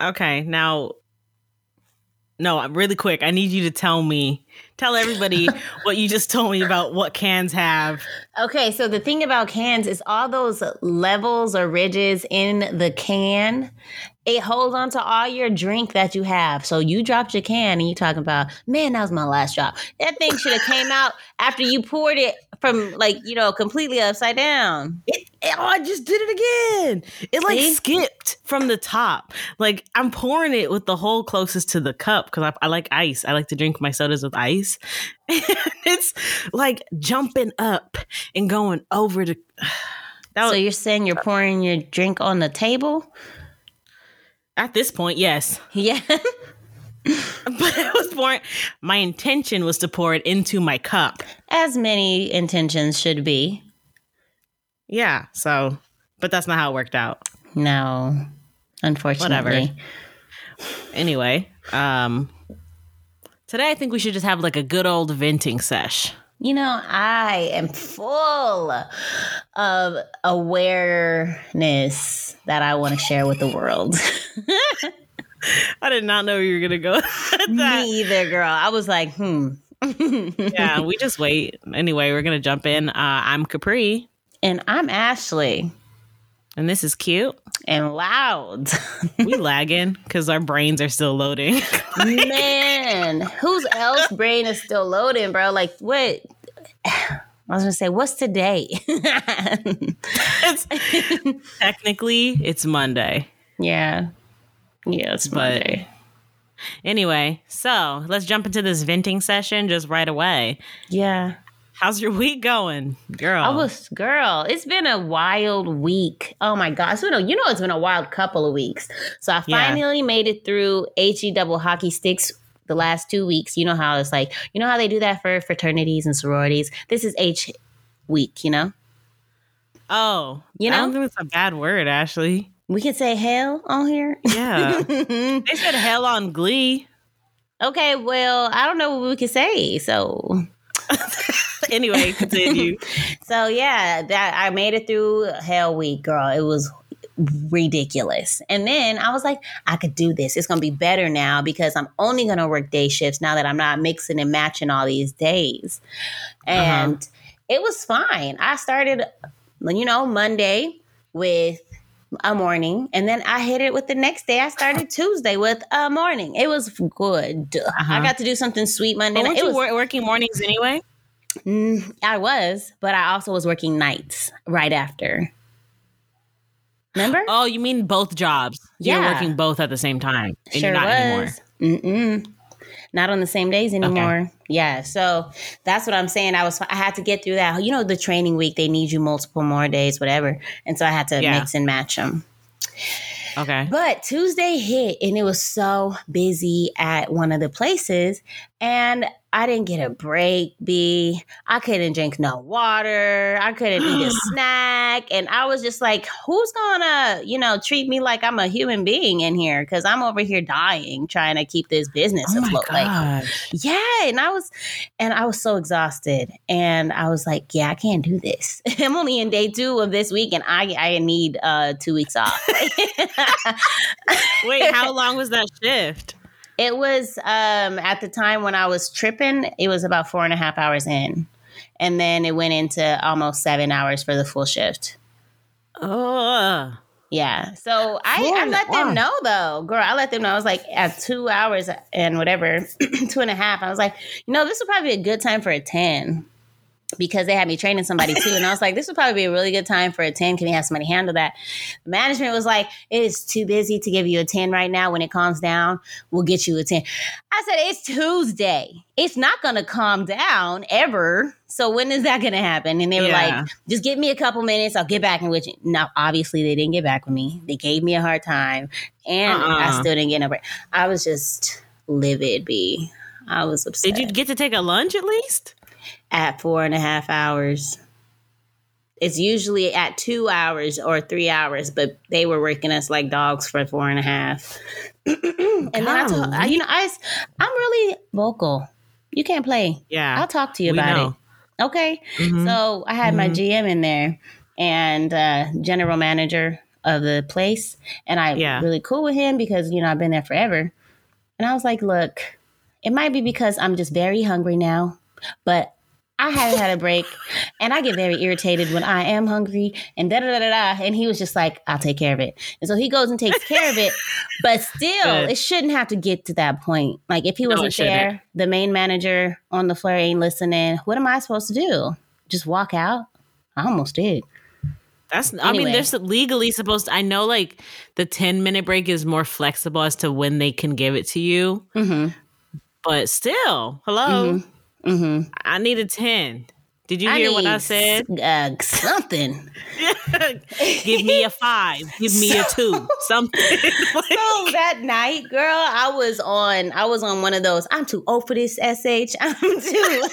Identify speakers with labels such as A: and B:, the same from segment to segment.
A: Okay, now, no, really quick. I need you to tell me, tell everybody what you just told me about what cans have.
B: Okay, so the thing about cans is all those levels or ridges in the can, it holds on to all your drink that you have. So you dropped your can and you talking about, man, that was my last drop. That thing should have came out after you poured it from like, you know, completely upside down.
A: It, it- oh, I just did it again. It like
B: See?
A: skipped from the top. Like I'm pouring it with the hole closest to the cup because I, I like ice. I like to drink my sodas with ice. it's like jumping up and going over the. That
B: So
A: was,
B: you're saying you're pouring your drink on the table?
A: at this point, yes.
B: Yeah.
A: But it was pouring. My intention was to pour it into my cup.
B: As many intentions should be.
A: Yeah. So, but that's not how it worked out.
B: No. Unfortunately. Whatever.
A: Anyway, um, today I think we should just have like a good old venting sesh.
B: You know, I am full of awareness that I want to share with the world.
A: I did not know you were gonna go. that.
B: Me either, girl. I was like, hmm.
A: yeah, we just wait. Anyway, we're gonna jump in. Uh, I'm Capri,
B: And I'm Ashley
A: and this is cute.
B: and loud.
A: We lagging because our brains are still loading.
B: Man, whose else brain is still loading, bro? Like, what? I was gonna say, what's today?
A: it's, technically, it's Monday.
B: yeah. Yeah, it's
A: But- Anyway, so let's jump into this venting session just right away.
B: Yeah.
A: How's your week going, girl?
B: I was girl. It's been a wild week. Oh my god! It's been you know it's been a wild couple of weeks. So I
A: Yeah.
B: finally made it through he double hockey sticks the last two weeks. You know how it's like. You know how they do that for fraternities and sororities. This is H week. You know
A: oh,
B: You know,
A: I don't think it's a bad word, Ashley.
B: We can say hell on here.
A: Yeah, they said hell on Glee.
B: okay, well I don't know what we can say. So
A: anyway, continue.
B: So yeah, that I made it through Hell Week, girl. It was ridiculous. And then I was like, I could do this. It's gonna be better now because I'm only gonna work day shifts now that I'm not mixing and matching all these days. Uh-huh. And it was fine. I started, you know, Monday with a morning, and then I hit it with the next day. I started Tuesday with a morning. It was good. I got to do something sweet Monday.
A: But
B: night.
A: you
B: was
A: working mornings anyway?
B: Mm, I was, but I also was working nights right after. Remember?
A: Oh, you mean both jobs? You're working both at the same time, and
B: sure
A: you're not anymore.
B: was. Mm-mm. Not on the same days anymore. Yeah, so that's what I'm saying. I was I had to get through that. You know, the training week they need you multiple more days, whatever, and so I had to
A: Yeah.
B: mix and match them.
A: Okay.
B: But Tuesday hit and it was so busy at one of the places and I didn't get a break, B. I couldn't drink no water. I couldn't eat a snack. And I was just like, who's gonna, you know, treat me like I'm a human being in here? Cause I'm over here dying trying to keep this business
A: Oh
B: afloat. Like, yeah. And I was and I was so exhausted. And I was like, yeah, I can't do this. I'm only in day two of this week and I I need uh two weeks off.
A: Wait, how long was that shift?
B: It was um at the time when I was tripping, it was about four and a half hours in. And then it went into almost seven hours for the full shift.
A: Oh,
B: Yeah. So I, I let them know though. Girl, I let them know. I was like at two hours and whatever, two and a half. I was like, you know, this would probably be a good time for a 10. Because they had me training somebody too. And I was like, this would probably be a really good time for a 10. Can we have somebody handle that? The management was like, it is too busy to give you a 10 right now. When it calms down, we'll get you a 10. I said, it's Tuesday. It's not going to calm down ever. So when is that going to happen? And they were
A: Yeah.
B: like, just give me a couple minutes. I'll get back in with you. Now, obviously, they didn't get back with me. They gave me a hard time. And I
A: Uh-uh.
B: still didn't get no break. I was just livid, B. I was upset.
A: did you get to take a lunch at least?
B: At four and a half hours. It's usually at two hours or three hours, but they were working us like dogs for four and a half. and then I told, I, you know, I, I'm really vocal. You can't play.
A: Yeah.
B: I'll talk to you about
A: know.
B: it. Okay.
A: Mhm.
B: So I had my GM in there and uh, general manager of the place, and I'm
A: Yeah.
B: really cool with him because you know I've been there forever. And I was like, look, it might be because I'm just very hungry now, but I haven't had a break, and I get very irritated when I am hungry, and da da da da. And he was just like, "I'll take care of it," and so he goes and takes care of it. But still,
A: Good.
B: it shouldn't have to get to that point. Like if he wasn't there, the main manager on the floor ain't listening. What am I supposed to do? Just walk out? I almost did.
A: That's I mean,
B: Anyway.
A: they're legally supposed to I know like the 10 minute break is more flexible as to when they can give it to you,
B: Mm-hmm.
A: but still, hello.
B: Mm-hmm. Mm-hmm.
A: I need a 10. Did you hear what I said?
B: Uh, something.
A: Give me a 5. Give me a 2. Something.
B: so that night, girl, I was on I was on one of those. I'm too old for this SH. I'm too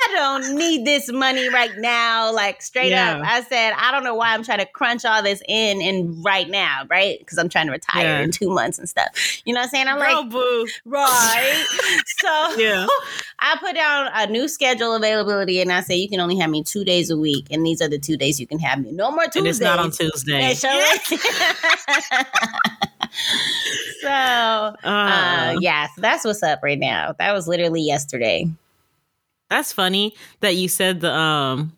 B: I don't need this money right now. Like straight
A: Yeah.
B: up. I said, I don't know why I'm trying to crunch all this in and right now, right? Because I'm trying to retire
A: Yeah.
B: in two months and stuff. You know what I'm saying? I'm
A: Girl,
B: like,
A: boo.
B: right. so
A: Yeah.
B: I put down a new schedule availability and I say you can only have me two days a week, and these are the two days you can have me. No more Tuesdays.
A: And it's not on Tuesday.
B: It. so uh,
A: Uh,
B: yeah, so that's what's up right now. That was literally yesterday.
A: That's funny that you said the um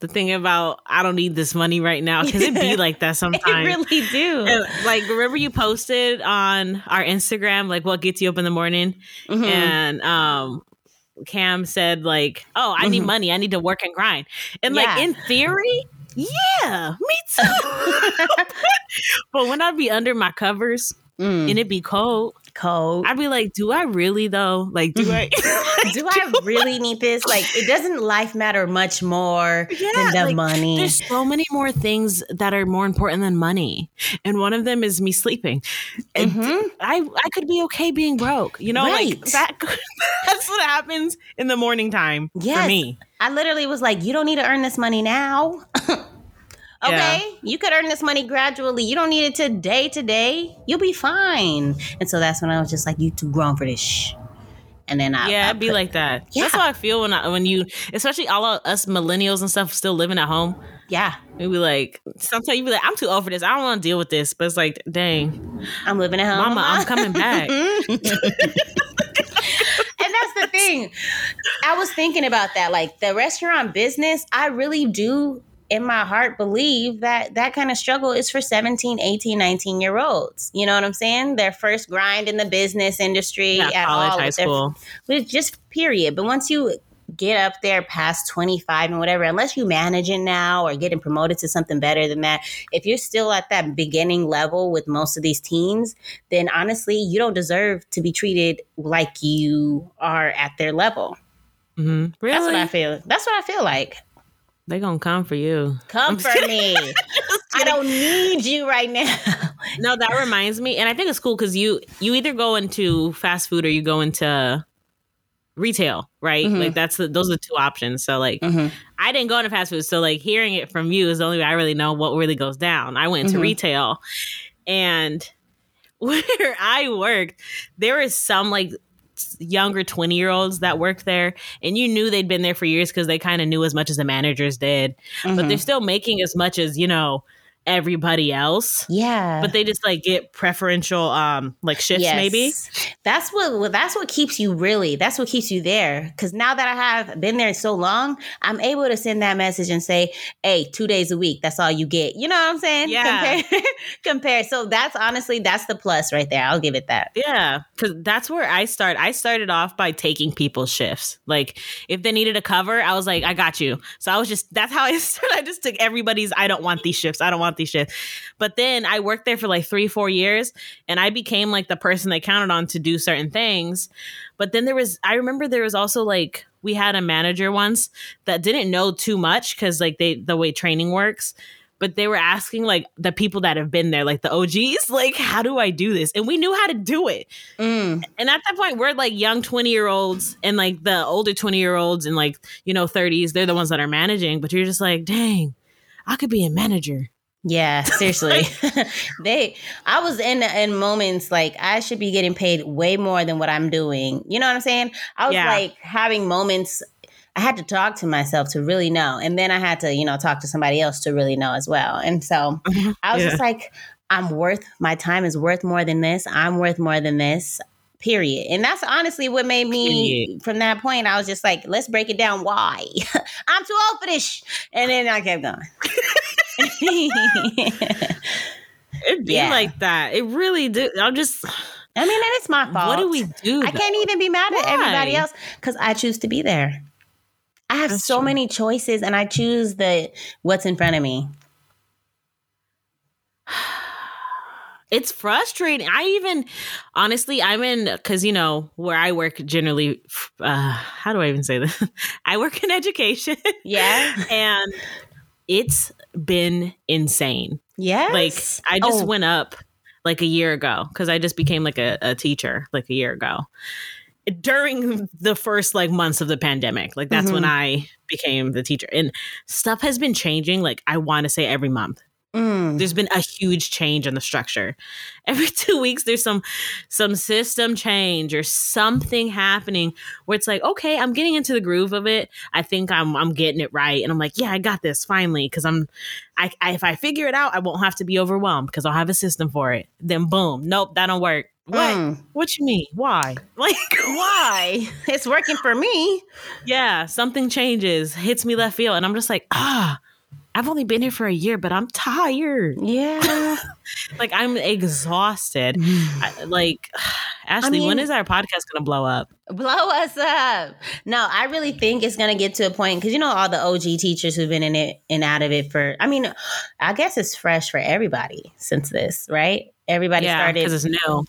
A: the thing about I don't need this money right now because it be like that
B: It
A: sometimes.
B: really do.
A: And, like remember you posted on our Instagram like what gets you up in the morning
B: Mhm.
A: and um Cam said like oh I need
B: Mhm.
A: money I need to work and grind and
B: Yeah.
A: like in theory yeah me too but when I'd be under my covers
B: Mm,
A: and it'd be cold
B: cold.
A: I'd be like do I really though like do I
B: do I really need this? Like, it doesn't life matter much more
A: Yeah,
B: than the
A: like,
B: money?
A: There's so many more things that are more important than money, and one of them is me sleeping. And
B: Mhm.
A: I I could be okay being broke, you know, like that. That's what happens in the morning time for me.
B: I literally was like, you don't need to earn this money now. Okay, you could earn this money gradually. You don't need it today. Today, you'll be fine. And so that's when I was just like, you too grown for this. Shh. And then I
A: yeah,
B: I
A: it'd be like that.
B: Yeah.
A: That's how I feel when I when you, especially all of us millennials and stuff, still living at home.
B: yeah,
A: We be like, sometimes you be like, I'm too old for this. I don't want to deal with this. But it's like, dang,
B: I'm living at home.
A: Mama, I'm coming back.
B: and that's the thing. I was thinking about that. Like the restaurant business, I really do in my heart believe that that kind of struggle is for 17, 18, 19 year olds. You know what I'm saying? Their first grind in the business industry
A: yeah,
B: at
A: college,
B: all.
A: high
B: with their-
A: school.
B: just period. But once you get up there past 25 and whatever, unless you manage it now or getting promoted to something better than that, if you're still at that beginning level with most of these teens, then honestly, you don't deserve to be treated like you are at their level.
A: hmm Really?
B: That's what I feel. That's what I feel like.
A: They gonna come for you.
B: Come for me. I don't need you right now.
A: No, that reminds me, and I think it's cool because you you either go into fast food or you go into retail, right?
B: Mhm.
A: Like that's the, those are the two options. So like
B: Mhm.
A: I didn't go into fast food, so like hearing it from you is the only way I really know what really goes down. I went into
B: Mhm.
A: retail, and where I worked, there was some like younger 20 year olds that work there and you knew they'd been there for years because they kind of knew as much as the managers did but
B: Mhm.
A: they're still making as much as you know everybody else
B: yeah.
A: but they just like get preferential um like shifts maybe
B: That's what well, that's what keeps you really. That's what keeps you there. Cause now that I have been there so long, I'm able to send that message and say, "Hey, two days a week. That's all you get." You know what I'm saying?
A: Yeah.
B: Compare, compare. So that's honestly that's the plus right there. I'll give it that.
A: yeah because that's where i start i started off by taking people's shifts like if they needed a cover i was like i got you so i was just that's how i started i just took everybody's i don't want these shifts i don't want these shifts but then i worked there for like three four years and i became like the person they counted on to do certain things. But then there was i remember there was also like we had a manager once that didn't know too much because like they the way training works. But they were asking like the people that have been there like the og's like how do i do this? And we knew how to do it.
B: Mm,
A: and at that point we're like young 20 year olds and like the older 20 year olds and like you know 30s they're the ones that are managing. But you're just like dang i could be a manager
B: yeah, seriously. they I was in in moments like I should be getting paid way more than what I'm doing. You know what I'm saying? I was
A: Yeah.
B: like having moments I had to talk to myself to really know. And then I had to, you know, talk to somebody else to really know as well. And so mm-hmm. I was
A: Yeah.
B: just like, I'm worth, my time is worth more than this. I'm worth more than this, period. And that's honestly what made me, from that point, I was just like, let's break it down. Why? I'm too old for this. sh-" And then I kept going.
A: It'd be
B: Yeah.
A: like that. It really do. I'm just.
B: I mean, and it's my fault.
A: What do we do?
B: I can't even be mad at everybody else because I choose to be there. I have
A: That's
B: so
A: true.
B: many choices, and I choose the what's in front of me.
A: it's frustrating. I even, honestly, I'm in because you know where I work generally. Uh, how do I even say this? I work in education,
B: Yeah.
A: and it's been insane.
B: Yes.
A: Like I just
B: Oh.
A: went up like a year ago because I just became like a, a teacher like a year ago during the first like months of the pandemic. Like that's when
B: Mhm.
A: I became the teacher, and stuff has been changing. Like I want to say every month
B: Mm.
A: there's been a huge change in the structure every two weeks there's some some system change or something happening where it's like okay i'm getting into the groove of it i think i'm i'm getting it right and i'm like yeah i got this finally because i'm I, I if i figure it out i won't have to be overwhelmed because i'll have a system for it then boom nope that don't work what
B: Mm.
A: what you mean why like
B: Why? It's working for me.
A: yeah something changes hits me left field and i'm just like ah i've only been here for a year but i'm tired
B: Yeah.
A: like I'm exhausted. I, like Ashley, when
B: mean-
A: is our podcast gonna blow up?
B: Blow us up. No, I really think it's going to get to a point because you know, all the OG teachers who've been in it and out of it for, I mean, I guess it's fresh for everybody since this, right? Everybody
A: yeah,
B: started
A: because it's new.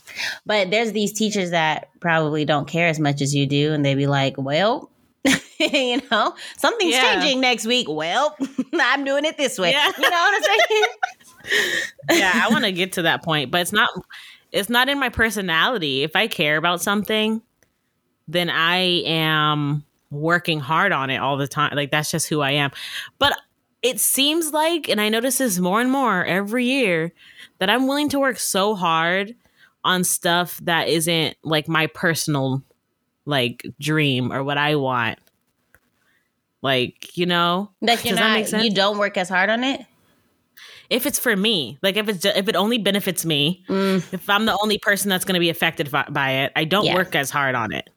B: But there's these teachers that probably don't care as much as you do, and they'd be like, "Well, you know, something's
A: Yeah.
B: changing next week. Well, I'm doing it this way.
A: Yeah.
B: You know what I'm saying?
A: Yeah, I want to get to that point, but it's not. It's not in my personality. If I care about something, then I am working hard on it all the time. Like that's just who I am. But it seems like, and I notice this more and more every year, that I'm willing to work so hard on stuff that isn't like my personal like dream or what I want. Like, you know,
B: That you're not, you don't work as hard on it.
A: if it's for me, like if it's if it only benefits me,
B: Mm,
A: if I'm the only person that's going to be affected by it, I don't
B: Yeah.
A: work as hard on it.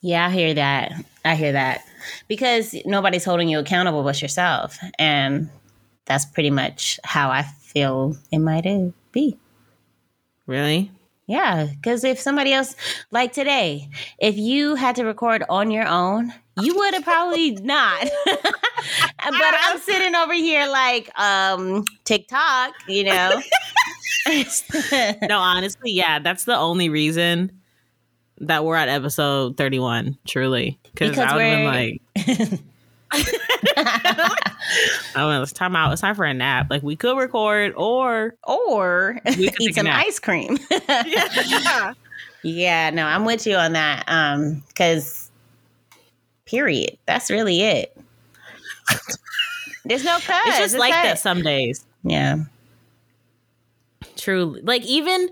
B: yeah, I hear that. I hear that because nobody's holding you accountable but yourself, and that's pretty much how I feel it might be.
A: Really?
B: Yeah, because if somebody else, like today, if you had to record on your own, you would have probably not. but I'm sitting over here like um TikTok, you know.
A: No, honestly, yeah, that's the only reason that we're at episode 31, truly.
B: Because
A: I would have been like, oh, well, it's time out. It's time for a nap. Like, we could record or.
B: or eat some ice cream.
A: Yeah.
B: yeah, no, I'm with you on that. Um, because period. That's really it. There's no cut.
A: It's just like that some days.
B: Yeah.
A: Truly. Like even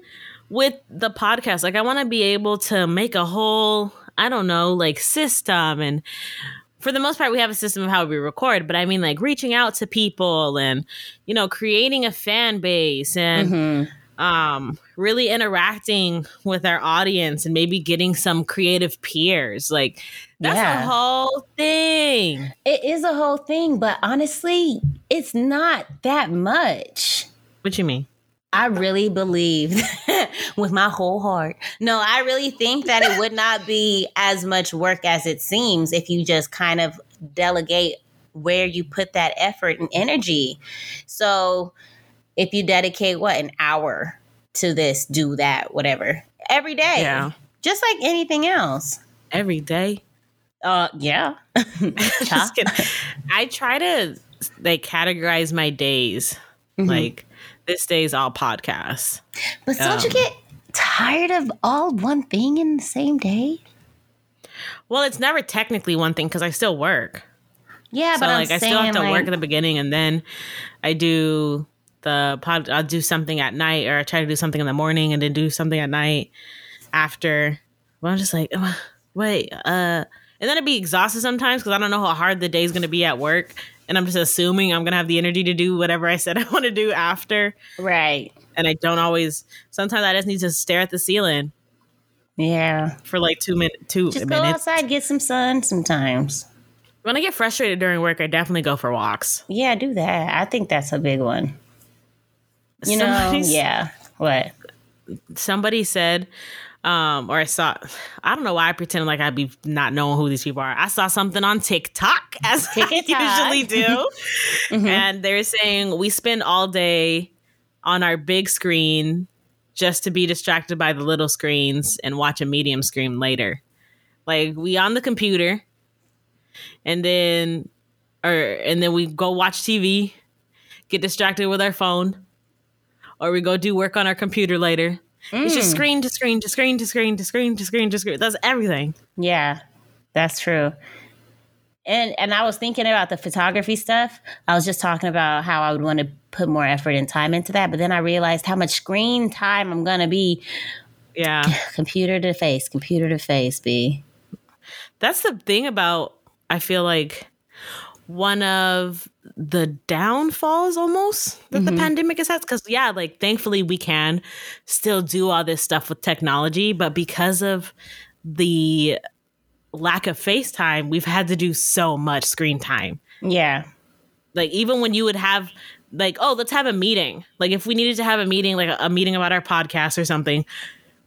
A: with the podcast, like I want to be able to make a whole, I don't know, like system and for the most part we have a system of how we record, but I mean like reaching out to people and you know, creating a fan base and
B: Mhm.
A: um really interacting with our audience and maybe getting some creative peers. Like that's
B: Yeah.
A: a whole thing.
B: It is a whole thing, but honestly, it's not that much.
A: What you mean?
B: I really believe with my whole heart. No, I really think that it would not be as much work as it seems if you just kind of delegate where you put that effort and energy. So, if you dedicate what an hour to this, do that, whatever, every day.
A: Yeah.
B: Just like anything else.
A: Every day.
B: Uh yeah.
A: I try to like categorize my days.
B: Mhm.
A: Like this day's all podcasts.
B: But don't you
A: Um,
B: get tired of all one thing in the same day?
A: Well, it's never technically one thing because I still work.
B: Yeah,
A: so
B: but I'm
A: like I still have to
B: like,
A: work at the beginning and then I do the pod I'll do something at night or I try to do something in the morning and then do something at night after. Well, I'm just like, "Ugh, wait, uh and then I'd be exhausted sometimes because I don't know how hard the day's gonna be at work, and I'm just assuming I'm gonna have the energy to do whatever I said I want to do after.
B: Right.
A: And I don't always. Sometimes I just need to stare at the ceiling
B: Yeah.
A: for like two minutes. Two
B: Just go outside, get some sun sometimes.
A: When I get frustrated during work, I definitely go for walks.
B: Yeah, do that. I think that's a big one. You know,
A: Somebody's-
B: yeah. What?
A: somebody said um or i saw i don't know why i pretend like i'd be not knowing who these people are i saw something on tiktok as
B: TikTok.
A: i usually do
B: Mhm.
A: and they're saying we spend all day on our big screen just to be distracted by the little screens and watch a medium screen later like we on the computer and then or and then we go watch tv get distracted with our phone or we go do work on our computer later it's just
B: Mm.
A: screen to screen to screen to screen to screen to screen to screen that's everything
B: Yeah, that's true. And and I was thinking about the photography stuff. I was just talking about how I would want to put more effort and time into that, but then I realized how much screen time I'm gonna be
A: yeah
B: computer to face, computer to face, be.
A: that's the thing about i feel like one of the downfalls almost that the
B: Mhm.
A: pandemic has had because yeah like thankfully we can still do all this stuff with technology but because of the lack of facetime we've had to do so much screen time
B: Yeah.
A: like even when you would have like oh let's have a meeting like if we needed to have a meeting like a, a meeting about our podcast or something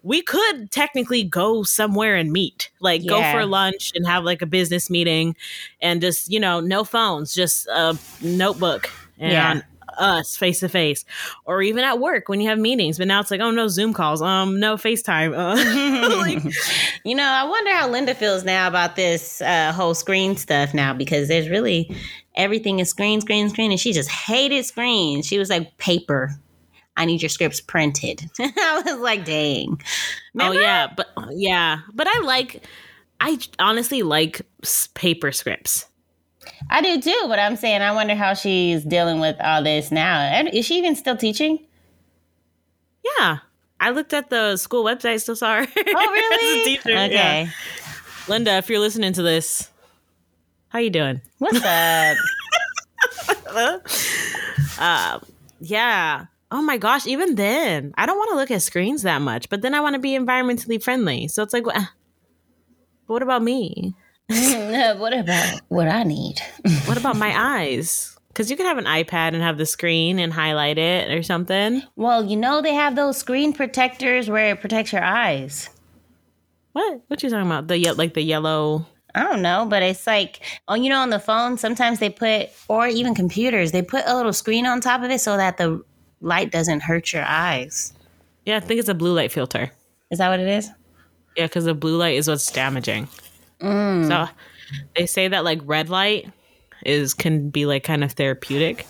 A: we could technically go somewhere and meet like go for lunch and have like a business meeting and just you know no phones just a notebook and
B: Yeah.
A: us face to face or even at work when you have meetings but now it's like oh no zoom calls um no facetime uh, like,
B: you know, I wonder how Linda feels now about this uh, whole screen stuff now because there's really everything is screen, screen, screen, and she just hated screens. She was like paper. I need your scripts printed. I was like, dang.
A: Oh yeah, but yeah, but I like. I honestly like paper scripts.
B: I do too, but I'm saying I wonder how she's dealing with all this now. And Is she even still teaching?
A: Yeah, I looked at the school website. Still sorry.
B: Oh, really?
A: Teacher.
B: okay.
A: yeah. Linda, if you're listening to this, how you doing?
B: What's up?
A: um, yeah. Oh my gosh, even then, I don't want to look at screens that much, but then I want to be environmentally friendly. So it's like, wha- what about me?
B: what about what I need?
A: What about my eyes? Because you could have an iPad and have the screen and highlight it or something.
B: Well, you know they have those screen protectors where it protects your eyes.
A: What? What you talking about? The ye- like the yellow.
B: I don't know, but it's like, oh, you know, on the phone, sometimes they put, or even computers, they put a little screen on top of it so that the light doesn't hurt your eyes.
A: Yeah, I think it's a blue light filter.
B: Is that what it is?
A: Yeah, because the blue light is what's damaging.
B: Mm.
A: So they say that like red light is can be like kind of therapeutic,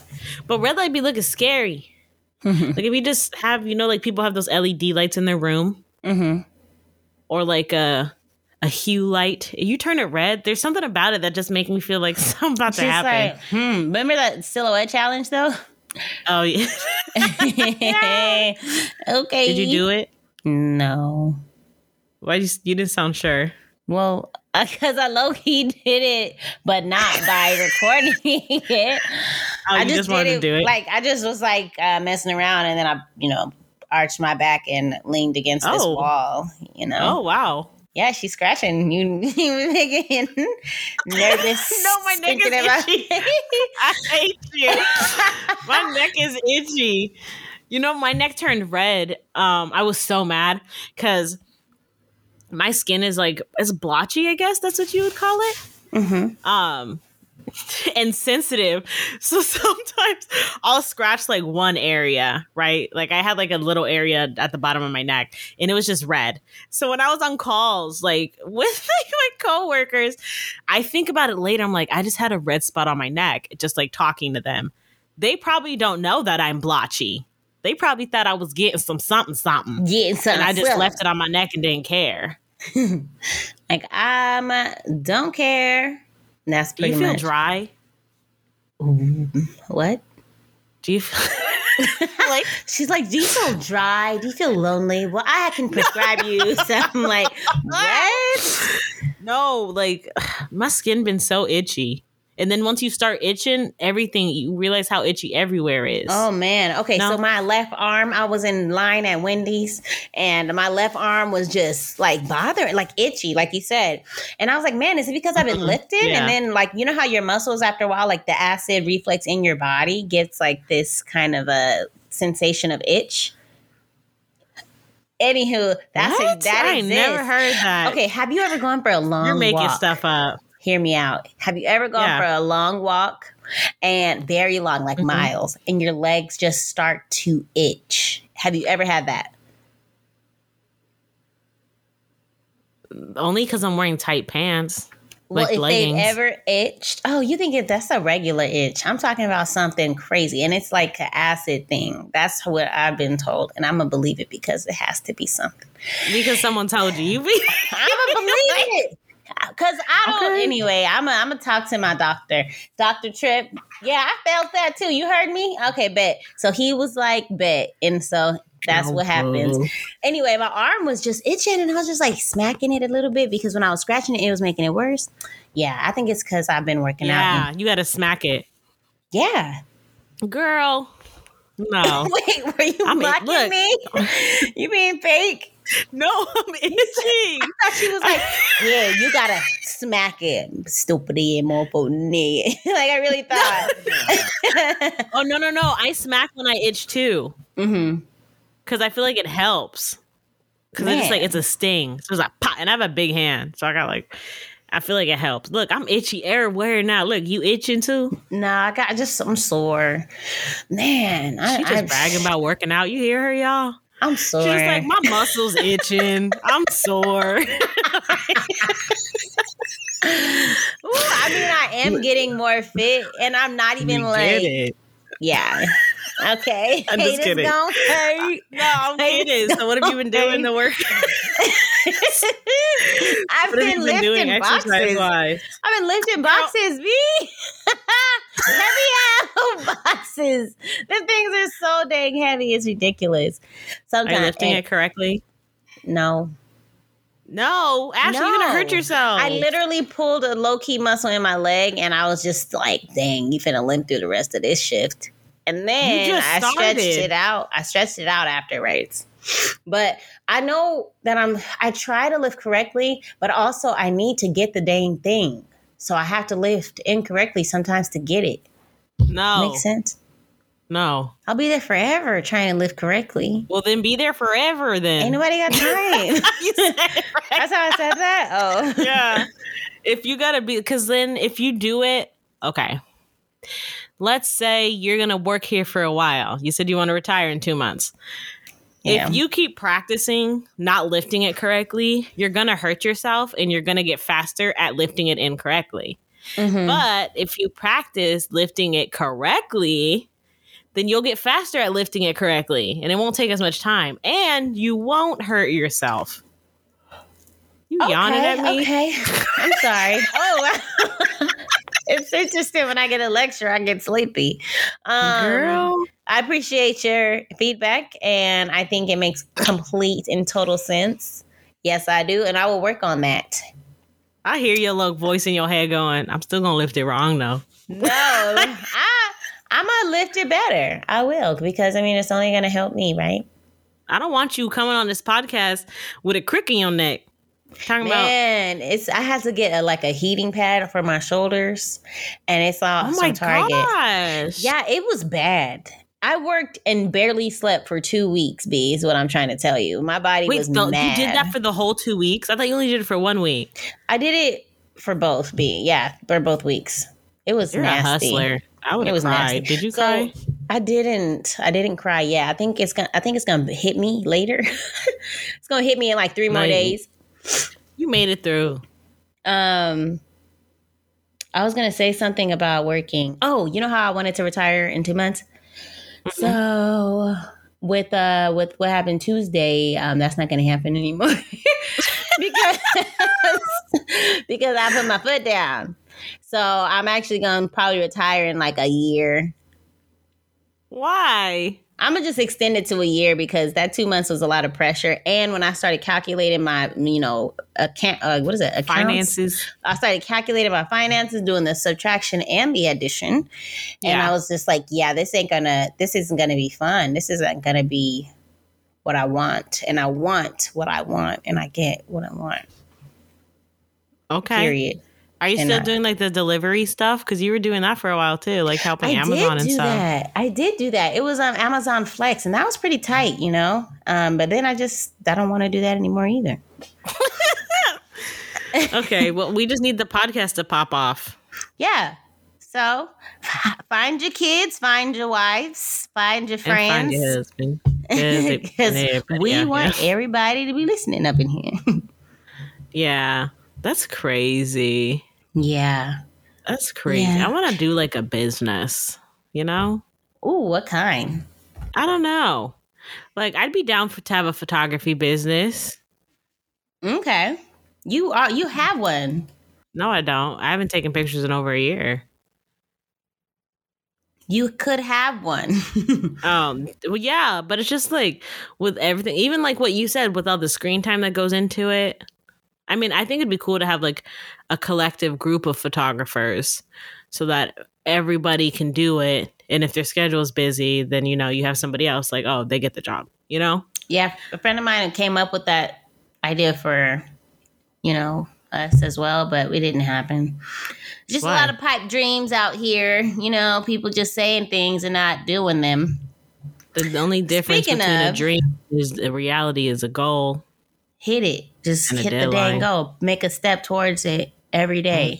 A: but red light be looking scary. like if you just have you know like people have those LED lights in their room
B: Mm-hmm.
A: or like a a hue light. You turn it red, there's something about it that just make me feel like something about to
B: She's
A: happen.
B: like, hmm. Remember that silhouette challenge though?
A: Oh yeah,
B: okay.
A: did you do it?
B: No.
A: Why you you didn't sound sure?
B: Well, because I low key did it, but not by recording it.
A: Oh,
B: I
A: you just, wanted
B: did
A: to do it.
B: Like I just was like uh, messing around, and then I, you know, arched my back and leaned against this
A: Oh.
B: wall. You know.
A: oh wow.
B: Yeah, she's scratching. You, you making nervous.
A: No, my neck is
B: about-
A: itchy. I hate you. my neck is itchy. You know, my neck turned red. Um, I was so mad because my skin is like it's blotchy. I guess that's what you would call it.
B: Mhm.
A: Um, and sensitive. So sometimes I'll scratch like one area, right? Like I had like a little area at the bottom of my neck, and it was just red. So when I was on calls, like with like my coworkers, I think about it later. I'm like, I just had a red spot on my neck, just like talking to them. They probably don't know that I'm blotchy. They probably thought I was getting some something something.
B: Getting something.
A: And I just
B: silly.
A: left it on my neck and didn't care.
B: Like I um, don't care. And That's
A: Do you
B: pretty
A: feel
B: much
A: dry?
B: what.
A: Do you feel like
B: She's like, "Do you feel dry? Do you feel lonely? Well, I can prescribe you some like what?
A: No, like my skin been so itchy. And then once you start itching, everything you realize how itchy everywhere is.
B: Oh man. Okay,
A: No.
B: so my left arm, I was in line at Wendy's and my left arm was just like bothering, like itchy, like you said. And I was like, man, is it because I've been lifting?
A: Yeah.
B: And then like you know how your muscles after a while, like the acid reflex in your body gets like this kind of a sensation of itch. Anywho, that's
A: What?
B: that
A: I
B: exists.
A: never heard that.
B: Okay, have you ever gone for a long
A: You're making
B: walk?
A: stuff up.
B: Hear me out. Have you ever gone
A: Yeah.
B: for a long walk and very long, like
A: Mhm.
B: miles, and your legs just start to itch? Have you ever had that?
A: Only because I'm wearing tight pants.
B: Well,
A: Like
B: if
A: leggings.
B: they've ever itched, oh, you think it, that's a regular itch? I'm talking about something crazy, and it's like an acid thing. That's what I've been told, and I'm gonna believe it because it has to be something.
A: Because someone told you. You be
B: I'm gonna believe it. Cause I don't.
A: Okay.
B: Anyway, I'm gonna I'm gonna talk to my doctor, Doctor Tripp. Yeah, I felt that too. You heard me? Okay, bet. So he was like, bet, and so that's oh, what happens.
A: Oh,
B: Anyway, my arm was just itching, and I was just like smacking it a little bit because when I was scratching it, it was making it worse. Yeah, I think it's because I've been working out.
A: Yeah, you got to smack it.
B: Yeah.
A: Girl, no.
B: Wait, were you
A: I mean,
B: mocking
A: look.
B: me? you being fake?
A: no, I'm itchy.
B: I thought she was like, yeah, you gotta smack it, stupid and mofo nigga. like I really thought.
A: oh, no, no, no. I smack when I itch too.
B: hmm
A: Because I feel like it helps. Because it's just like, it's a sting. So it's like, pop. And I have a big hand. So I got like, I feel like it helps. Look, I'm itchy everywhere now. Look, you itching too?
B: No, I got just I'm sore. Man, I,
A: She just
B: I,
A: bragging about working out. You hear her, y'all?
B: I'm sore.
A: She's just like, my muscles itching. I'm sore.
B: Ooh, I mean, I am getting more fit, and I'm not even
A: We
B: like,
A: get it.
B: yeah. Okay,
A: I'm just
B: Haters
A: kidding.
B: Don't hurt.
A: No, I'm kidding. So what have you been doing the work?
B: I've
A: What
B: been
A: you been doing
B: lifting
A: exercise
B: boxes.
A: wise?
B: I've been lifting boxes, B. heavy ass boxes. The things are so dang heavy. It's ridiculous.
A: Sometimes Are
B: Sometimes
A: you lifting
B: and-
A: it correctly?
B: Eh, no,
A: No, Ashley, you're gonna hurt yourself.
B: I literally pulled a low key muscle in my leg, and I was just like, "Dang, you finna limp through the rest of this shift." And then I stretched it out. I stretched it out after afterwards. But I know that I'm. I try to lift correctly, but also I need to get the dang thing. So I have to lift incorrectly sometimes to get it.
A: no,
B: Makes sense.
A: no.
B: I'll be there forever trying to lift correctly.
A: Well, then be there forever. Then
B: Ain't nobody got time.
A: right.
B: That's how I said that. Oh,
A: yeah. If you gotta be, because then if you do it, okay. Let's say you're gonna work here for a while. You said you want to retire in two months.
B: Yeah.
A: If you keep practicing not lifting it correctly, you're gonna hurt yourself and you're gonna get faster at lifting it incorrectly.
B: Mhm.
A: But if you practice lifting it correctly, then you'll get faster at lifting it correctly and it won't take as much time and you won't hurt yourself. You yawning at me?
B: Okay. I'm sorry. oh, wow. It's interesting when I get a lecture, I get sleepy. Um,
A: Girl.
B: I appreciate your feedback, and I think it makes complete and total sense. Yes, I do, and I will work on that.
A: I hear your little voice in your head going, I'm still gonna lift it wrong though.
B: No, I I'm gonna lift it better. I will because I mean it's only gonna help me, right?
A: I don't want you coming on this podcast with a crick in your neck. Talking about
B: Man, it's I had to get a, like a heating pad for my shoulders, and it's all
A: Oh my
B: Target.
A: gosh.
B: Yeah, it was bad. I worked and barely slept for two weeks. B is what I'm trying to tell you. My body
A: Wait,
B: was
A: so
B: mad.
A: you did that for the whole two weeks? I thought you only did it for one week.
B: I did it for both. B, yeah, for both weeks. It was
A: You're
B: nasty.
A: a hustler. I would
B: It was
A: cried.
B: nasty.
A: Did you
B: So,
A: cry?
B: I didn't. I didn't cry. Yeah, I think it's gonna. I think it's gonna hit me later. it's gonna hit me in like three more
A: Right.
B: days.
A: You made it through.
B: Um, I was gonna say something about working. Oh, you know how I wanted to retire in two months. So with uh with what happened Tuesday, um, that's not gonna happen anymore because because I put my foot down. So I'm actually gonna probably retire in like a year.
A: Why?
B: I'm gonna just extend it to a year because that two months was a lot of pressure. And when I started calculating my, you know, account, uh, what is it, Accounts?
A: Finances.
B: I started calculating my finances, doing the subtraction and the addition, and
A: Yeah.
B: I was just like, yeah, this ain't gonna, this isn't gonna be fun. This isn't gonna be what I want, and I want what I want, and I get what I want.
A: Okay.
B: Period.
A: Are you still
B: I-
A: doing like the delivery stuff? Because you were doing that for a while too, like helping
B: I
A: Amazon
B: did
A: and
B: do
A: stuff.
B: that. I did do that. It was on Amazon Flex, and that was pretty tight, you know. Um, but then I just I don't want to do that anymore either.
A: okay. Well, we just need the podcast to pop off.
B: Yeah. So find your kids, find your wives, find your friends.
A: And find your husband.
B: Because we want everybody to be listening up in here.
A: Yeah. That's crazy.
B: Yeah.
A: That's crazy.
B: Yeah.
A: I want to do like a business, you know?
B: Ooh, what kind?
A: I don't know. Like, I'd be down for to have a photography business.
B: Okay. You are you have one.
A: No, I don't. I haven't taken pictures in over a year.
B: You could have one.
A: Um, well, yeah, but it's just like with everything, even like what you said, with all the screen time that goes into it. I mean, I think it'd be cool to have like a collective group of photographers so that everybody can do it. And if their schedule is busy, then you know you have somebody else like, oh, they get the job. You know?
B: yeah, a friend of mine came up with that idea for, you know, us as well, but it didn't happen. Just
A: Why?
B: a lot of pipe dreams out here, you know, people just saying things and not doing them.
A: The, only difference
B: Speaking
A: between a dream is the reality is a goal.
B: Hit it. Just hit the dang goal. Make a step towards it every day.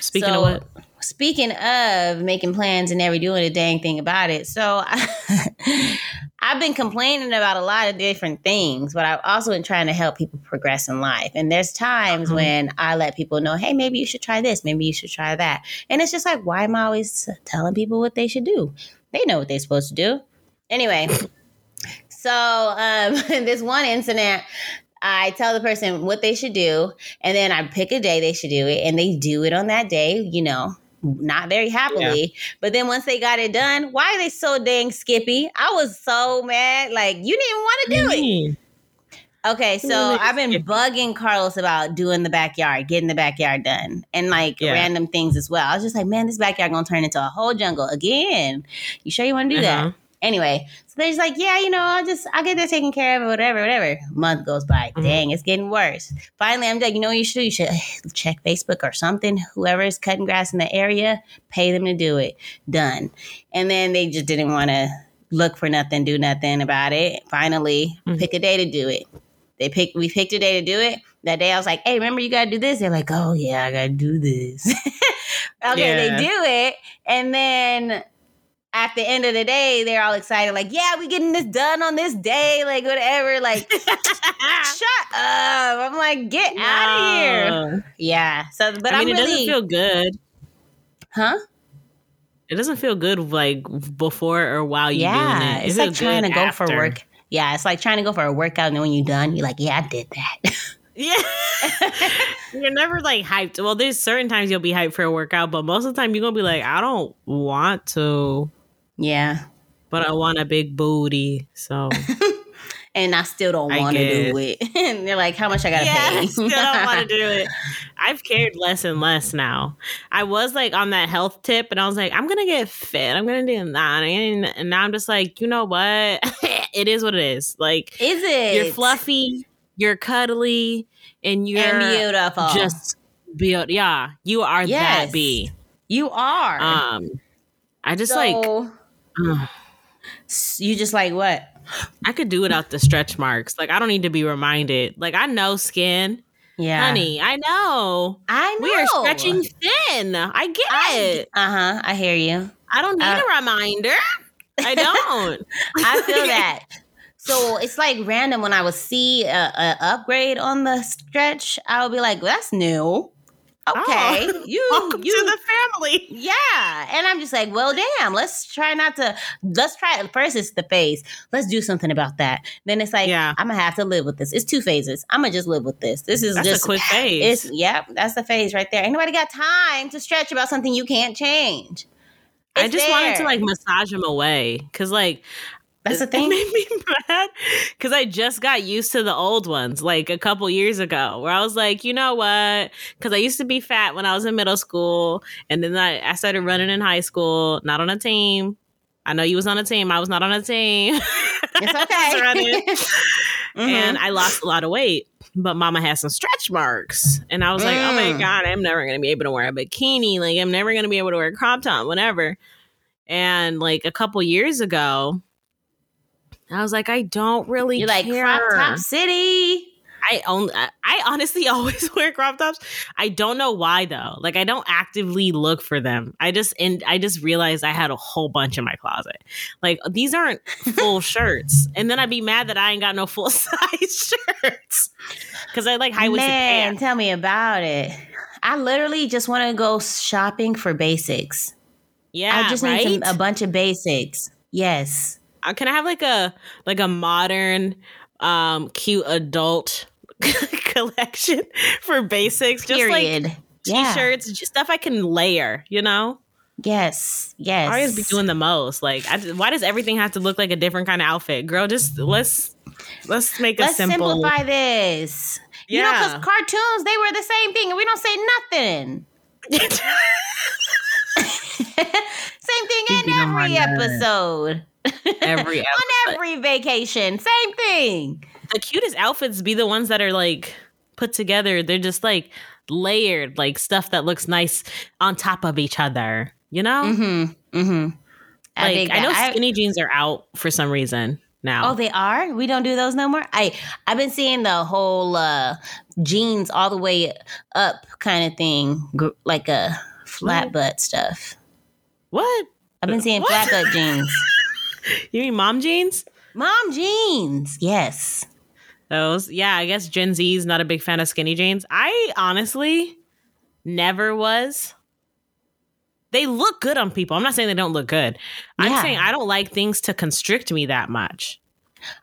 A: Speaking
B: So,
A: of what,
B: Speaking of making plans and never doing a dang thing about it, so I've been complaining about a lot of different things, but I've also been trying to help people progress in life. And there's times
A: Mhm.
B: when I let people know, hey, maybe you should try this, maybe you should try that. And it's just like, why am I always telling people what they should do? They know what they're supposed to do. Anyway, so um, this one incident, I tell the person what they should do, and then I pick a day they should do it, and they do it on that day, you know, not very happily. But then once they got it done, why are they so dang skippy? I was so mad. Like, you didn't even want to do it. Okay, so I've been bugging Carlos about doing the backyard, getting the backyard done, and like
A: Yeah.
B: random things as well. I was just like, man, this backyard gonna turn into a whole jungle again. You sure you want to do
A: Uh-huh.
B: that? Anyway, so they're just like, yeah, you know, I'll just I'll get that taken care of, or whatever, whatever. Month goes by,
A: Mhm.
B: dang, it's getting worse. Finally, I'm like, you know, you should you should check Facebook or something. Whoever is cutting grass in the area, pay them to do it. Done. And then they just didn't want to look for nothing, do nothing about it. Finally,
A: Mhm.
B: pick a day to do it. They pick, We picked a day to do it. That day, I was like, "Hey, remember you gotta do this." They're like, "Oh yeah, I gotta do this." okay,
A: Yeah.
B: they do it, and then at the end of the day, they're all excited, like, "Yeah, we getting this done on this day, like whatever." Like, shut up! I'm like, get out of here. Yeah. So, but
A: I mean,
B: am
A: it
B: really,
A: doesn't feel good.
B: huh?
A: It doesn't feel good like before or while you're
B: Yeah,
A: doing it. It
B: it's like trying to go for work. Yeah, it's like trying to go for a workout, and then when you're done, you're like, "Yeah, I did that."
A: Yeah. you're never like hyped. Well, there's certain times you'll be hyped for a workout, but most of the time you're gonna be like, I don't want to,
B: yeah.
A: but I want a big booty. So
B: and I still don't want to do it. and they're like, "How much I gotta
A: yeah,
B: pay?"
A: I still don't want to do it. I've cared less and less now. I was like on that health tip, and I was like, I'm gonna get fit. I'm gonna do that, and, now I'm just like, you know what? it is what it is. Like
B: Is it?
A: you're fluffy, you're cuddly, and you're
B: and beautiful.
A: just built. Yeah, you are
B: Yes.
A: that bee.
B: you are.
A: Um, I just like
B: So,
A: ugh,
B: you just like what?
A: I could do without the stretch marks. Like I don't need to be reminded. Like I know skin,
B: Yeah,
A: honey. I know.
B: I know.
A: We are stretching thin. I get it.
B: Uh huh. I hear you.
A: I don't need
B: Uh,
A: a reminder. I don't.
B: I feel that. So it's like random when I would see a, a upgrade on the stretch, I would be like, well, "That's new." Oh, okay, you
A: Welcome
B: you
A: to the family.
B: Yeah. And I'm just like, well, damn, let's try not to, let's try, first it's the phase. Let's do something about that. Then it's like,
A: Yeah.
B: I'm going to have to live with this. It's two phases. I'm going to just live with this. This is
A: That's
B: just
A: a quick phase.
B: It's, yep, that's the phase right there. Ain't nobody got time to stretch about something you can't change.
A: I
B: It's
A: just wanted to like massage them away because like
B: That's the thing.
A: it made me mad because I just got used to the old ones like a couple years ago where I was like, you know what? Because I used to be fat when I was in middle school and then I, I started running in high school, not on a team. I know you was on a team. I was not on a team.
B: It's okay. Mhm.
A: and I lost a lot of weight. But mama has some stretch marks. And I was like, oh my
B: Mm.
A: God, I'm never going to be able to wear a bikini. Like, I'm never going to be able to wear a crop top, whatever. And like a couple years ago, I was like, I don't really
B: You're like
A: care.
B: crop top city.
A: I only, I I honestly always wear crop tops. I don't know why though. Like I don't actively look for them. I just and I just realized I had a whole bunch in my closet. Like these aren't full shirts, and then I'd be mad that I ain't got no full size shirts because I like high waisted
B: Man,
A: pants.
B: tell me about it. I literally just want to go shopping for basics.
A: Yeah,
B: I just
A: right.
B: need some, a bunch of basics. Yes.
A: Uh, Can I have like a like a modern, um, cute adult collection for basics? Just like
B: Period. Yeah.
A: t-shirts, just stuff I can layer. You know.
B: Yes. Yes.
A: I always be doing the most. Like, I, why does everything have to look like a different kind of outfit, girl? Just let's let's make a
B: Let's
A: simple.
B: simplify this. You know,
A: Yeah.
B: because cartoons, they were the same thing and we don't say nothing. Same thing in every
A: my nerd.
B: episode.
A: Every
B: On every vacation. Same thing.
A: the cutest outfits be the ones that are like put together. They're just like layered, like stuff that looks nice on top of each other. You know,
B: Mm-hmm. Mm-hmm.
A: like I, know skinny jeans are out for some reason now.
B: Oh, they are. We don't do those no more. I I've been seeing the whole uh jeans all the way up kind of thing, like a flat butt stuff.
A: what?
B: I've been seeing
A: What?
B: flat butt jeans.
A: You mean mom jeans?
B: Mom jeans. Yes.
A: Those, yeah, I guess Gen Z is not a big fan of skinny jeans. I honestly never was. They look good on people. I'm not saying they don't look good. I'm saying I don't like things to constrict me that much.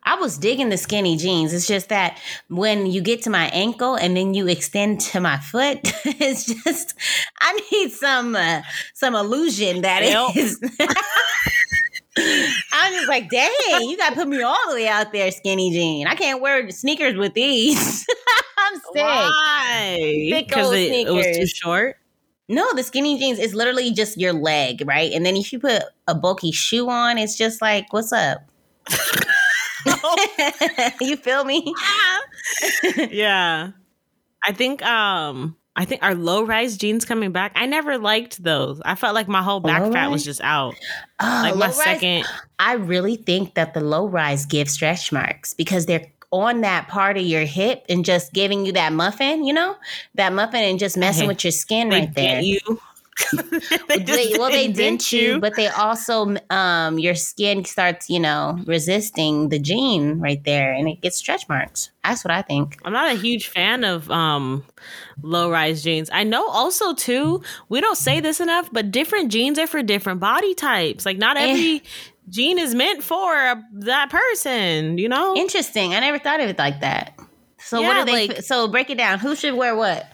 B: I was digging the skinny jeans. It's just that when you get to my ankle and then you extend to my foot, it's just I need some uh, some illusion that is. I'm just like, dang, you got to put me all the way out there, skinny jean. I can't wear sneakers with these. I'm sick.
A: Why? Because it, it was too short.
B: No, the skinny jeans is literally just your leg, right? And then if you put a bulky shoe on, it's just like, what's up? you feel me?
A: yeah. I think um I think our low rise jeans coming back. I never liked those. I felt like my whole back fat was just out.
B: Oh,
A: Like my second
B: I really think that the low rise give stretch marks because they're on that part of your hip and just giving you that muffin, you know, that muffin and just messing with your skin
A: they
B: right there.
A: you. they
B: They- well, they dent you, but they also, um, your skin starts, you know, resisting the jean right there, and it gets stretch marks. That's what I think.
A: I'm not a huge fan of um low rise jeans. I know also too, we don't say this enough, but different jeans are for different body types. Like not
B: Eh.
A: every jean is meant for that person, you know?
B: Interesting. I never thought of it like that. So
A: Yeah,
B: what do they?
A: like-
B: so break it down. Who should wear what?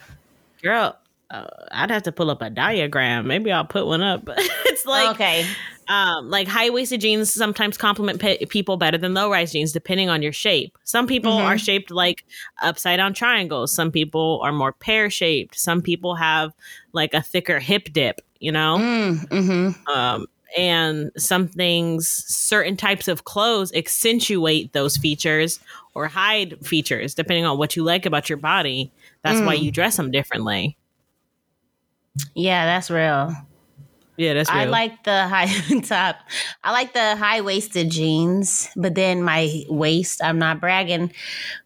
A: Girl, uh, I'd have to pull up a diagram. Maybe I'll put one up. it's like
B: okay.
A: um like high waisted jeans sometimes complement pe- people better than low rise jeans depending on your shape. Some people
B: Mhm.
A: are shaped like upside down triangles. Some people are more pear shaped. Some people have like a thicker hip dip, you know?
B: Mm, mm-hmm.
A: Um and some things certain types of clothes accentuate those features or hide features depending on what you like about your body. That's why
B: Mm.
A: you dress them differently.
B: Yeah, that's real.
A: Yeah, that's real.
B: I like the high top. I like the high waisted jeans, but then my waist, I'm not bragging,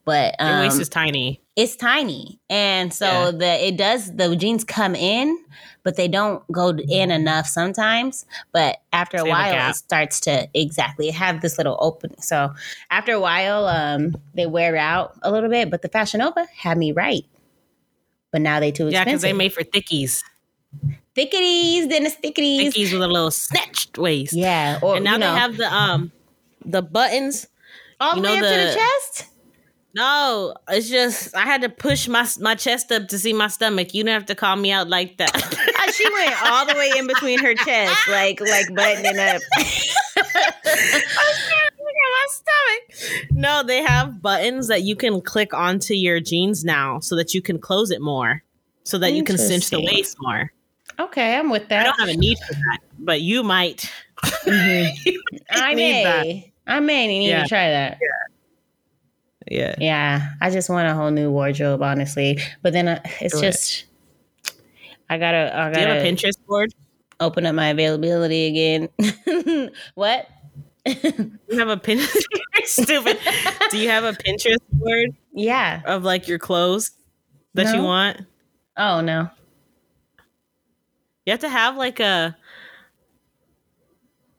B: but um,
A: your waist is tiny.
B: it's tiny, and so
A: Yeah.
B: the it does the jeans come in, but they don't go in enough sometimes. But after a while, it starts to exactly have this little opening. So after a while, um, they wear out a little bit. But the Fashion Nova had me right, but now they too expensive.
A: Yeah, because they made for thickies.
B: Thickities, than the stickities.
A: Thickies with a little snatched waist.
B: Yeah, or
A: and now
B: you know,
A: they have the um the buttons.
B: all
A: you
B: the way up to the
A: the-
B: chest.
A: No, it's just I had to push my my chest up to see my stomach. You don't have to call me out like that.
B: She went all the way in between her chest, like like buttoning up.
A: my stomach. No, they have buttons that you can click onto your jeans now so that you can close it more. So that you can cinch the waist more.
B: Okay, I'm with that.
A: I don't have a need for that, but you might.
B: I
A: need that.
B: may. I may need
A: Yeah.
B: to try that.
A: Yeah.
B: Yeah, I just want a whole new wardrobe, honestly. But then uh, it's
A: Do it.
B: just, I gotta, I
A: Do you have a Pinterest board?
B: open up my availability again. what?
A: You have a Pinterest. Stupid. Do you have a Pinterest board
B: yeah.
A: of like your clothes that you want?
B: Oh no.
A: You have to have like a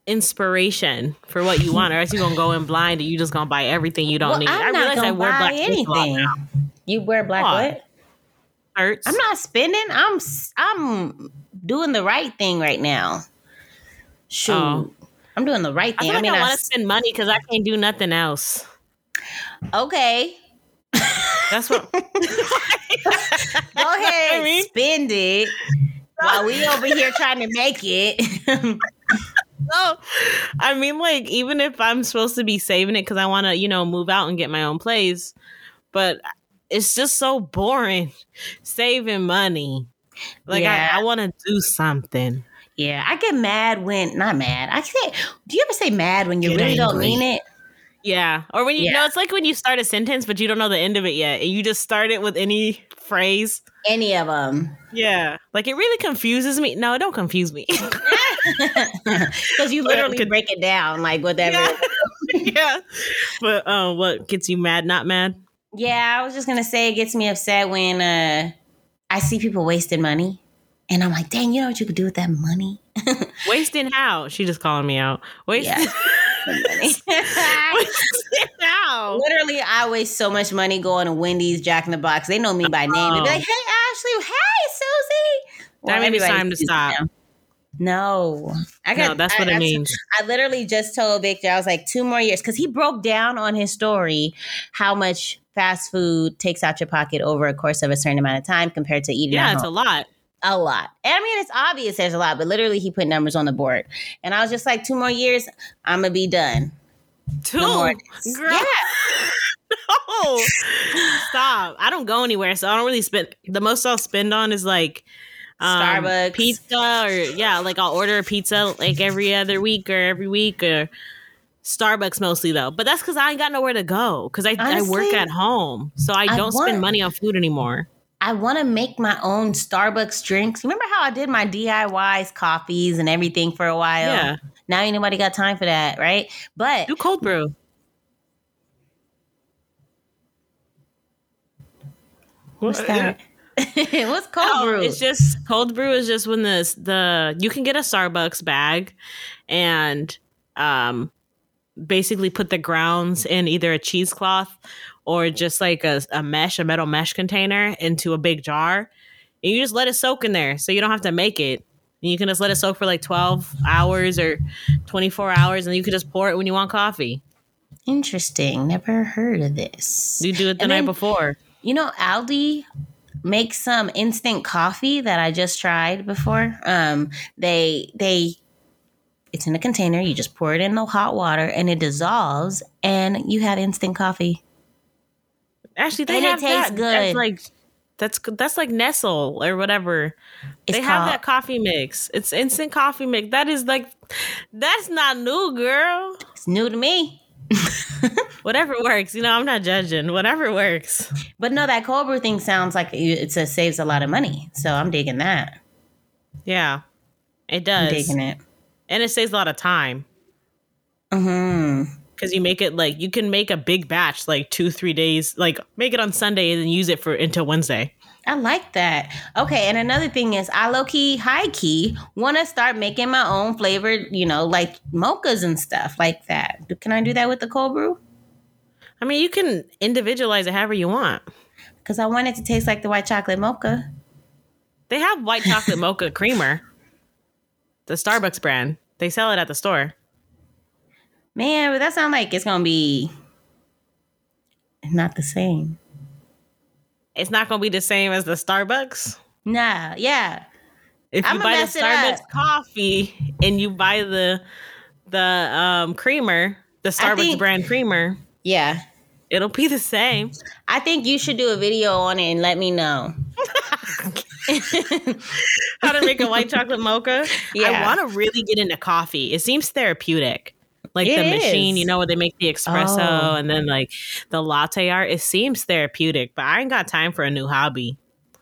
A: inspiration for what you want, or else you're gonna go in blind and you just gonna buy everything you don't
B: well,
A: need.
B: I'm
A: I
B: not
A: realize I wear black shirts a lot
B: anything. You wear black
A: Why?
B: what?
A: Shirts.
B: I'm not spending. I'm I'm doing the right thing right now. Shoot,
A: Oh.
B: I'm doing the right
A: I
B: thing.
A: feel
B: I, mean,
A: I,
B: I
A: want to spend money because I can't do nothing else.
B: okay.
A: That's what.
B: Go ahead,
A: I mean?
B: spend it while we over here trying to make it.
A: No, I mean, like, even if I'm supposed to be saving it because I want to, you know, move out and get my own place, but it's just so boring saving money. Like,
B: Yeah.
A: I, I want to do something.
B: yeah, I get mad when not mad. I say, do you ever say mad when you
A: Get
B: really don't mean it?
A: Yeah. Or when you
B: Yeah.
A: know, it's like when you start a sentence, but you don't know the end of it yet. And you just start it with any phrase.
B: Any of them?
A: Yeah. Like, it really confuses me. No, it don't confuse me.
B: Because you literally
A: Could-
B: break it down like whatever.
A: yeah. yeah. But uh, what gets you mad, not mad?
B: Yeah, I was just gonna say it gets me upset when uh I see people wasting money. And I'm like, dang, you know what you could do with that money?
A: Wasting how? She just calling me out. Wasting,
B: Yeah.
A: wasting how?
B: Literally, I waste so much money going to Wendy's, Jack in the Box. They know me by name. They'd be
A: Oh.
B: like, hey, Ashley, hey, Susie.
A: That maybe it's
B: everybody
A: time to stop.
B: now. No, I got.
A: no, that's what
B: I,
A: it
B: I-
A: means.
B: I literally just told Victor, I was like, two more years. Because he broke down on his story how much fast food takes out your pocket over a course of a certain amount of time compared to eating
A: Yeah, it's
B: home.
A: a lot.
B: a lot. And I mean, it's obvious there's a lot, but literally he put numbers on the board. And I was just like, two more years, I'm to be done.
A: Two. Girl.
B: Yeah.
A: No. Stop. I don't go anywhere, so I don't really spend. The most I'll spend on is like um,
B: Starbucks.
A: pizza, or yeah, like I'll order a pizza like every other week or every week, or Starbucks mostly though. But that's because I ain't got nowhere to go because I, I work at home, so I
B: I
A: don't
B: want-
A: spend money on food anymore.
B: I want to make my own Starbucks drinks. Remember how I did my DIYs, coffees, and everything for a while?
A: Yeah,
B: Now ain't nobody got time for that, right? But
A: do cold brew.
B: what's that? what's cold
A: Oh,
B: brew?
A: It's just cold brew is just when the the you can get a Starbucks bag and um basically put the grounds in either a cheesecloth or just like a, a mesh, a metal mesh container into a big jar. And you just let it soak in there so you don't have to make it. And you can just let it soak for like 12 hours or 24 hours and you can just pour it when you want coffee.
B: Interesting. Never heard of this.
A: You do it the
B: And
A: night
B: then-
A: before.
B: You know, Aldi makes some instant coffee that I just tried before. Um, they they it's in a container. You just pour it in the hot water and it dissolves, and you have instant coffee.
A: Actually, they
B: And it tastes
A: that.
B: good.
A: That's like that's that's like Nestle or whatever.
B: It's
A: they have that coffee mix. It's instant coffee mix. That is like that's not new, girl.
B: It's new to me.
A: Whatever works. You know, I'm not judging. Whatever works.
B: But no, that cold brew thing sounds like it a, saves a lot of money. So I'm digging that.
A: Yeah. It
B: I'm
A: does.
B: digging it.
A: And it saves a lot of time.
B: Hmm.
A: Because you make it like you can make a big batch like two, three days, like make it on Sunday and then use it for until Wednesday.
B: I like that. Okay, and another thing is, I low key, high key, want to start making my own flavored, you know, like mochas and stuff like that. Can I do that with the cold brew?
A: I mean, you can individualize it however you want.
B: Because I want it to taste like the white chocolate mocha.
A: They have white chocolate mocha creamer. The Starbucks brand. They sell it at the store.
B: Man, but that sounds like it's gonna be not the same.
A: It's not gonna be the same as the Starbucks.
B: Nah, yeah.
A: If you
B: I'ma
A: buy the Starbucks coffee and you buy the the um creamer, the Starbucks
B: think-
A: brand creamer,
B: Yeah.
A: it'll be the same.
B: I think you should do a video on it and let me know.
A: How to make a white chocolate mocha?
B: Yeah.
A: I want to really get into coffee. It seems therapeutic. Like
B: It
A: the machine, you know, where they make the espresso
B: Oh.
A: and then like the latte art. It seems therapeutic, but I ain't got time for a new hobby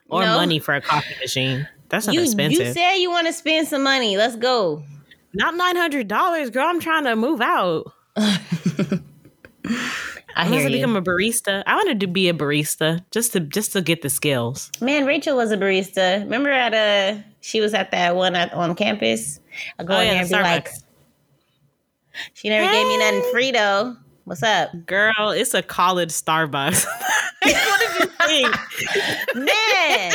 A: or
B: No.
A: money for a coffee machine. That's not
B: You
A: expensive.
B: you said you want to spend some money. Let's go.
A: not nine hundred dollars, girl. I'm trying to move out.
B: I
A: want to become a barista. I wanted to be a barista just to just to get the skills.
B: Man, Rachel was a barista. Remember at uh she was at that one at, on campus. I go
A: Oh,
B: in
A: yeah,
B: there and be like. She never gave me nothing free though. What's up,
A: Girl, it's a college Starbucks. what did you think?
B: man?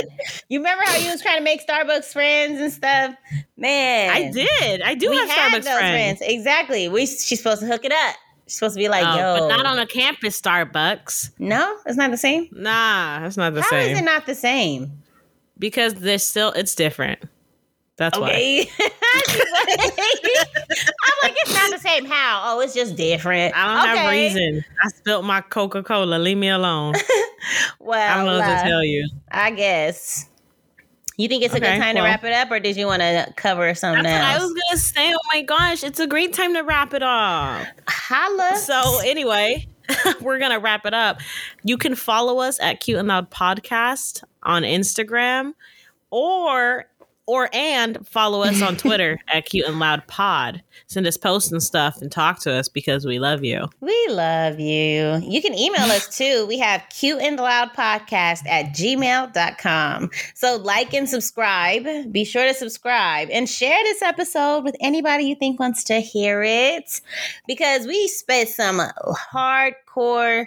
B: you remember how you was trying to make Starbucks friends and stuff, man?
A: I did. I do
B: we
A: have Starbucks
B: those
A: friends.
B: Exactly. We she's supposed to hook it up. She's supposed to be like,
A: Oh,
B: yo,
A: but not on a campus Starbucks.
B: no, it's not the same.
A: Nah, that's not the
B: How
A: same.
B: How is it not the same?
A: because there's still it's different. That's why.
B: Okay. I'm like, it's not the same. How? Oh, it's just different.
A: I don't have
B: Okay.
A: reason. I spilled my Coca Cola. Leave me alone.
B: Well,
A: I don't know what to tell you.
B: I guess. You think it's a
A: Okay,
B: good time
A: well.
B: to wrap it up, or did you want to cover something
A: what I was gonna say. Oh my gosh, it's a great time to wrap it up.
B: Holla.
A: So anyway, we're gonna wrap it up. You can follow us at Cute and Loud Podcast on Instagram, or or and follow us on Twitter at Cute and Loud Pod. Send us posts and stuff and talk to us because we love you.
B: we love you. You can email us too. We have cute and loud podcast at gmail.com. So like and subscribe. Be sure to subscribe and share this episode with anybody you think wants to hear it because we spit some hardcore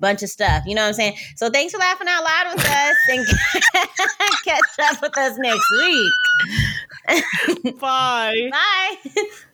B: bunch of stuff. You know what I'm saying? So thanks for laughing out loud with us and catch up with us next week.
A: Bye.
B: Bye.